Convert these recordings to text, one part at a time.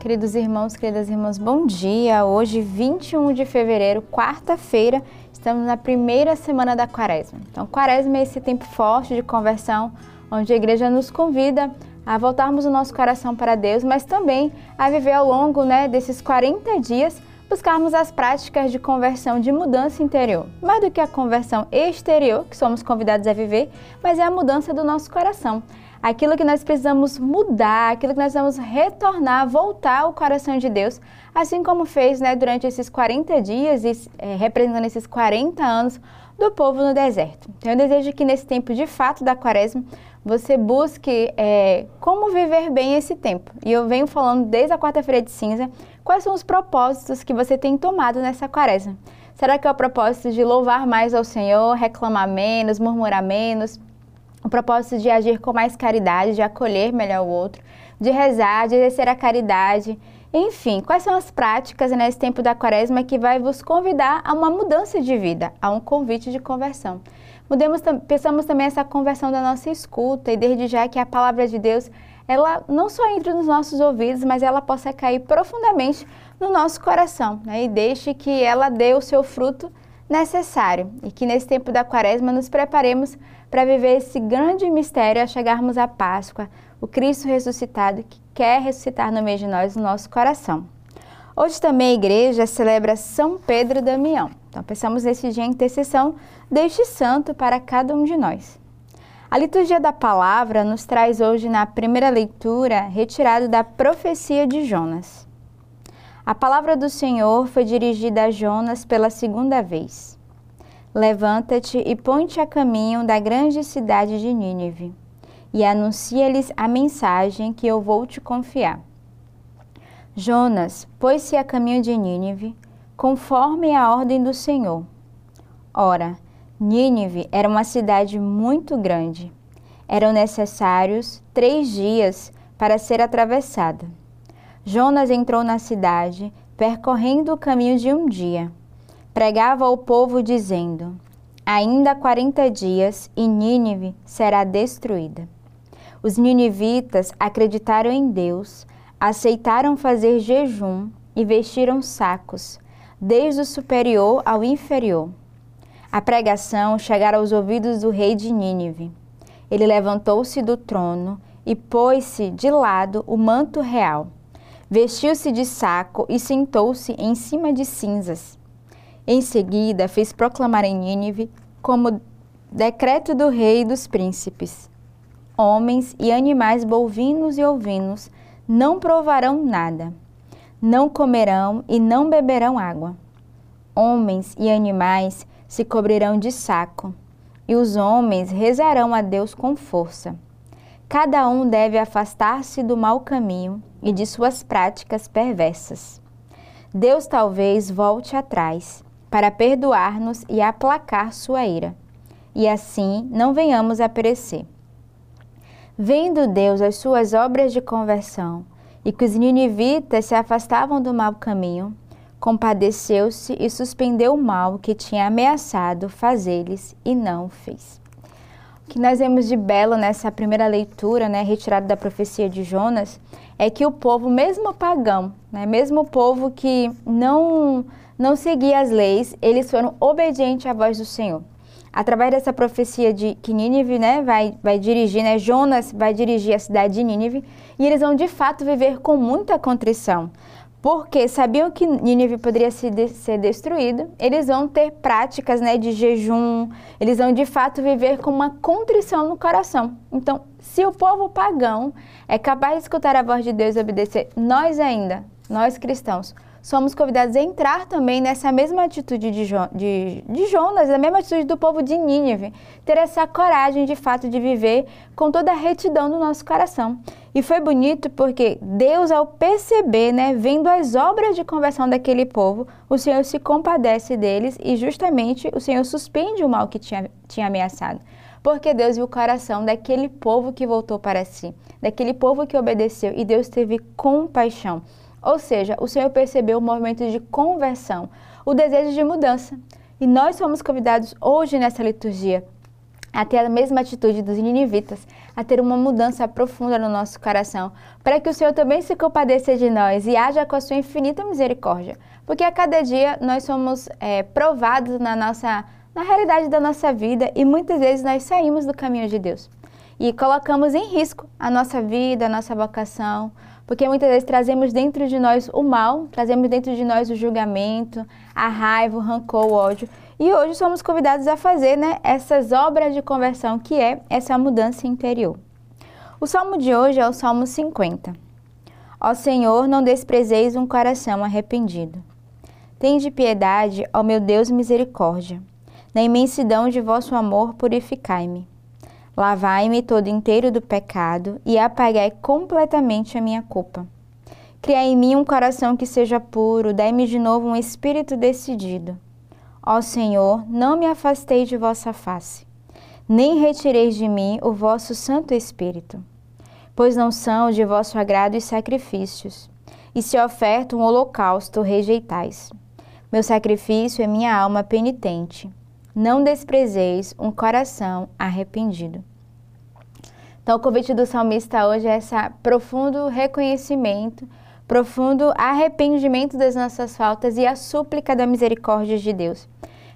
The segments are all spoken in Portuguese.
Queridos irmãos, queridas irmãs, bom dia. Hoje, 21 de fevereiro, quarta-feira, estamos na primeira semana da Quaresma. Então, Quaresma é esse tempo forte de conversão, onde a igreja nos convida a voltarmos o nosso coração para Deus, mas também a viver ao longo né, desses 40 dias, buscarmos as práticas de conversão, de mudança interior. Mais do que a conversão exterior, que somos convidados a viver, mas é a mudança do nosso coração aquilo que nós precisamos mudar, aquilo que nós precisamos retornar, voltar ao coração de Deus, assim como fez né, durante esses 40 dias, e, é, representando esses 40 anos do povo no deserto. Então eu desejo que nesse tempo de fato da quaresma, você busque é, como viver bem esse tempo. E eu venho falando desde a quarta-feira de cinza, quais são os propósitos que você tem tomado nessa quaresma. Será que é o propósito de louvar mais ao Senhor, reclamar menos, murmurar menos, o propósito de agir com mais caridade, de acolher melhor o outro, de rezar, de exercer a caridade. Enfim, quais são as práticas nesse tempo da quaresma que vai vos convidar a uma mudança de vida, a um convite de conversão? Mudemos, pensamos também essa conversão da nossa escuta e desde já que a palavra de Deus, ela não só entre nos nossos ouvidos, mas ela possa cair profundamente no nosso coração né? e deixe que ela dê o seu fruto necessário e que nesse tempo da quaresma nos preparemos para viver esse grande mistério a chegarmos à Páscoa, o Cristo ressuscitado que quer ressuscitar no meio de nós, no nosso coração. Hoje também a igreja celebra São Pedro Damião. Então pensamos nesse dia em intercessão deste santo para cada um de nós. A liturgia da palavra nos traz hoje na primeira leitura retirado da profecia de Jonas. A palavra do Senhor foi dirigida a Jonas pela segunda vez. Levanta-te e põe-te a caminho da grande cidade de Nínive, e anuncia-lhes a mensagem que eu vou te confiar. Jonas pôs-se a caminho de Nínive, conforme a ordem do Senhor. Ora, Nínive era uma cidade muito grande. Eram necessários três dias para ser atravessada. Jonas entrou na cidade, percorrendo o caminho de um dia. Pregava ao povo, dizendo: Ainda quarenta dias e Nínive será destruída. Os ninivitas acreditaram em Deus, aceitaram fazer jejum e vestiram sacos, desde o superior ao inferior. A pregação chegara aos ouvidos do rei de Nínive. Ele levantou-se do trono e pôs-se de lado o manto real Vestiu-se de saco e sentou-se em cima de cinzas. Em seguida, fez proclamar em Nínive, como decreto do rei e dos príncipes: Homens e animais bovinos e ovinos não provarão nada, não comerão e não beberão água. Homens e animais se cobrirão de saco, e os homens rezarão a Deus com força. Cada um deve afastar-se do mau caminho e de suas práticas perversas. Deus talvez volte atrás para perdoar-nos e aplacar sua ira, e assim não venhamos a perecer. Vendo Deus as suas obras de conversão e que os ninivitas se afastavam do mau caminho, compadeceu-se e suspendeu o mal que tinha ameaçado fazer-lhes e não o fez que nós vemos de belo nessa primeira leitura, né, retirada da profecia de Jonas, é que o povo, mesmo pagão, né, mesmo o povo que não não seguia as leis, eles foram obedientes à voz do Senhor. Através dessa profecia de que Nínive né, vai, vai dirigir, né, Jonas vai dirigir a cidade de Nínive, e eles vão de fato viver com muita contrição porque sabiam que Nínive poderia ser destruído, eles vão ter práticas né, de jejum, eles vão de fato viver com uma contrição no coração. Então, se o povo pagão é capaz de escutar a voz de Deus e obedecer, nós ainda, nós cristãos, somos convidados a entrar também nessa mesma atitude de, jo de, de Jonas, a mesma atitude do povo de Nínive, ter essa coragem de fato de viver com toda a retidão do nosso coração. E foi bonito porque Deus, ao perceber, né, vendo as obras de conversão daquele povo, o Senhor se compadece deles e justamente o Senhor suspende o mal que tinha, tinha ameaçado. Porque Deus viu o coração daquele povo que voltou para si, daquele povo que obedeceu e Deus teve compaixão. Ou seja, o Senhor percebeu o movimento de conversão, o desejo de mudança. E nós somos convidados hoje nessa liturgia a ter a mesma atitude dos ninivitas, a ter uma mudança profunda no nosso coração, para que o Senhor também se compadeça de nós e haja com a sua infinita misericórdia. Porque a cada dia nós somos é, provados na nossa na realidade da nossa vida e muitas vezes nós saímos do caminho de Deus e colocamos em risco a nossa vida, a nossa vocação, porque muitas vezes trazemos dentro de nós o mal, trazemos dentro de nós o julgamento, a raiva, o rancor, o ódio. E hoje somos convidados a fazer né, essas obras de conversão, que é essa mudança interior. O salmo de hoje é o Salmo 50. Ó Senhor, não desprezeis um coração arrependido. Tende piedade, ó meu Deus, misericórdia. Na imensidão de vosso amor, purificai-me. Lavai-me todo inteiro do pecado e apagai completamente a minha culpa. Criai em mim um coração que seja puro, dai-me de novo um espírito decidido. Ó Senhor, não me afastei de vossa face, nem retireis de mim o vosso Santo Espírito, pois não são de vosso agrado os sacrifícios, e se oferta um holocausto, rejeitais. Meu sacrifício é minha alma penitente. Não desprezeis um coração arrependido. Então, o convite do salmista hoje é esse profundo reconhecimento, profundo arrependimento das nossas faltas e a súplica da misericórdia de Deus.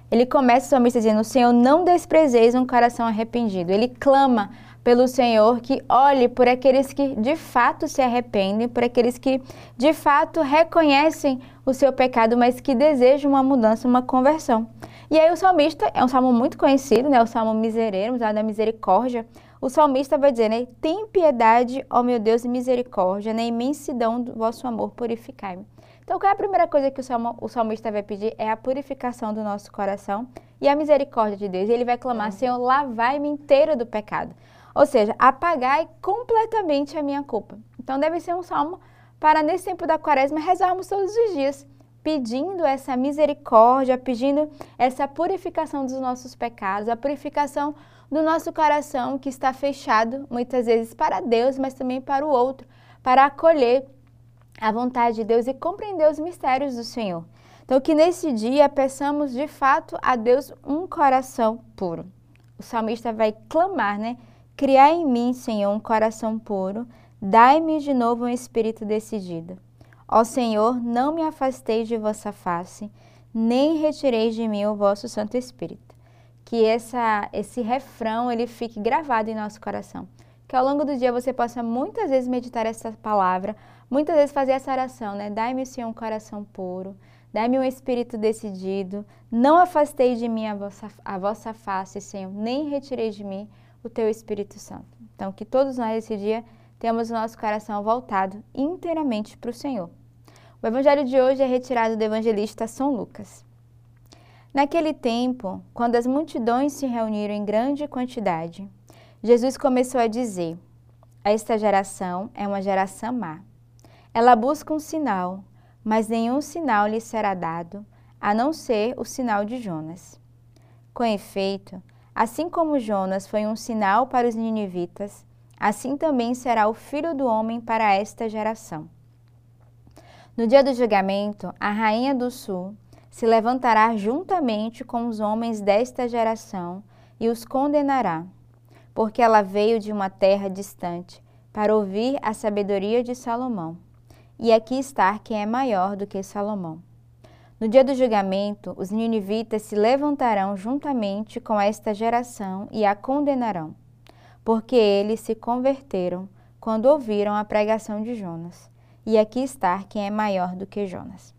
Ele começa o salmista dizendo: Senhor, não desprezeis um coração arrependido. Ele clama pelo Senhor que olhe por aqueles que de fato se arrependem, por aqueles que de fato reconhecem o seu pecado, mas que desejam uma mudança, uma conversão. E aí o salmista, é um salmo muito conhecido, né? O salmo misereiro, o salmo da misericórdia. O salmista vai dizer, né? Tem piedade, ó meu Deus, e misericórdia, na imensidão do vosso amor, purificai-me. Então, qual é a primeira coisa que o, salmo, o salmista vai pedir? É a purificação do nosso coração e a misericórdia de Deus. E ele vai clamar, Senhor, lavai-me inteiro do pecado. Ou seja, apagai completamente a minha culpa. Então, deve ser um salmo para, nesse tempo da quaresma, rezarmos todos os dias pedindo essa misericórdia, pedindo essa purificação dos nossos pecados, a purificação do nosso coração que está fechado muitas vezes para Deus, mas também para o outro, para acolher a vontade de Deus e compreender os mistérios do Senhor. Então, que nesse dia peçamos de fato a Deus um coração puro. O salmista vai clamar, né? Criar em mim, Senhor, um coração puro, dai-me de novo um espírito decidido. Ó Senhor, não me afastei de vossa face, nem retirei de mim o vosso Santo Espírito. Que essa, esse refrão ele fique gravado em nosso coração. Que ao longo do dia você possa muitas vezes meditar essa palavra, muitas vezes fazer essa oração, né? Dai-me, Senhor, um coração puro, dai-me um espírito decidido, não afastei de mim a vossa, a vossa face, Senhor, nem retirei de mim o teu Espírito Santo. Então, que todos nós esse dia temos o nosso coração voltado inteiramente para o Senhor. O evangelho de hoje é retirado do evangelista São Lucas. Naquele tempo, quando as multidões se reuniram em grande quantidade, Jesus começou a dizer: Esta geração é uma geração má. Ela busca um sinal, mas nenhum sinal lhe será dado, a não ser o sinal de Jonas. Com efeito, assim como Jonas foi um sinal para os ninivitas, assim também será o filho do homem para esta geração. No dia do julgamento, a rainha do sul se levantará juntamente com os homens desta geração e os condenará, porque ela veio de uma terra distante para ouvir a sabedoria de Salomão. E aqui está quem é maior do que Salomão. No dia do julgamento, os ninivitas se levantarão juntamente com esta geração e a condenarão porque eles se converteram quando ouviram a pregação de Jonas. E aqui está quem é maior do que Jonas.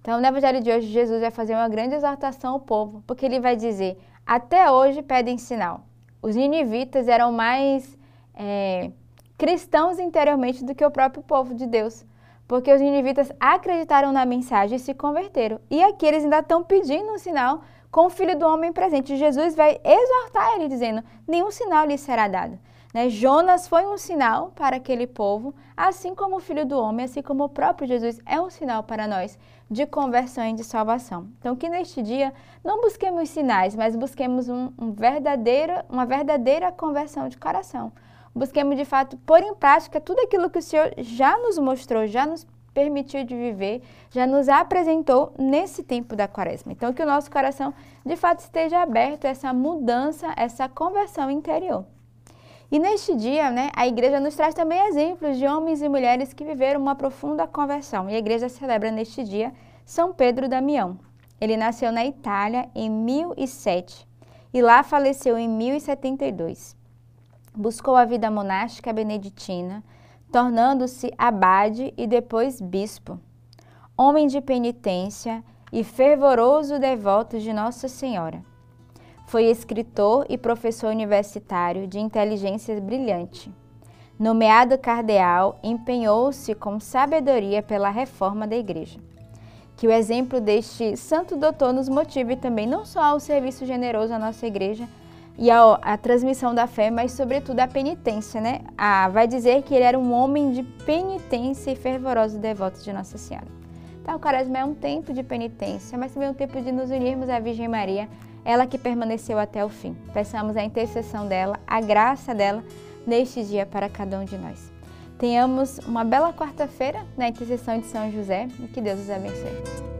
Então, no Evangelho de hoje, Jesus vai fazer uma grande exortação ao povo, porque ele vai dizer: até hoje pedem sinal. Os ninivitas eram mais é, cristãos interiormente do que o próprio povo de Deus, porque os ninivitas acreditaram na mensagem e se converteram. E aqui eles ainda estão pedindo um sinal com o filho do homem presente. Jesus vai exortar ele, dizendo: nenhum sinal lhe será dado. Né? Jonas foi um sinal para aquele povo, assim como o filho do homem, assim como o próprio Jesus é um sinal para nós de conversão e de salvação. Então, que neste dia não busquemos sinais, mas busquemos um, um verdadeira, uma verdadeira conversão de coração. Busquemos de fato pôr em prática tudo aquilo que o Senhor já nos mostrou, já nos permitiu de viver, já nos apresentou nesse tempo da quaresma. Então, que o nosso coração de fato esteja aberto a essa mudança, essa conversão interior. E neste dia, né, a igreja nos traz também exemplos de homens e mulheres que viveram uma profunda conversão. E a igreja celebra neste dia São Pedro Damião. Ele nasceu na Itália em 1007 e lá faleceu em 1072. Buscou a vida monástica beneditina, tornando-se abade e depois bispo. Homem de penitência e fervoroso devoto de Nossa Senhora. Foi escritor e professor universitário de inteligência brilhante. Nomeado cardeal, empenhou-se com sabedoria pela reforma da Igreja. Que o exemplo deste santo doutor nos motive também não só ao serviço generoso à nossa Igreja e à transmissão da fé, mas sobretudo à penitência, né? Ah, vai dizer que ele era um homem de penitência e fervoroso devoto de Nossa Senhora. Então, o Quaresma é um tempo de penitência, mas também um tempo de nos unirmos à Virgem Maria ela que permaneceu até o fim. Peçamos a intercessão dela, a graça dela neste dia para cada um de nós. Tenhamos uma bela quarta-feira na intercessão de São José e que Deus os abençoe.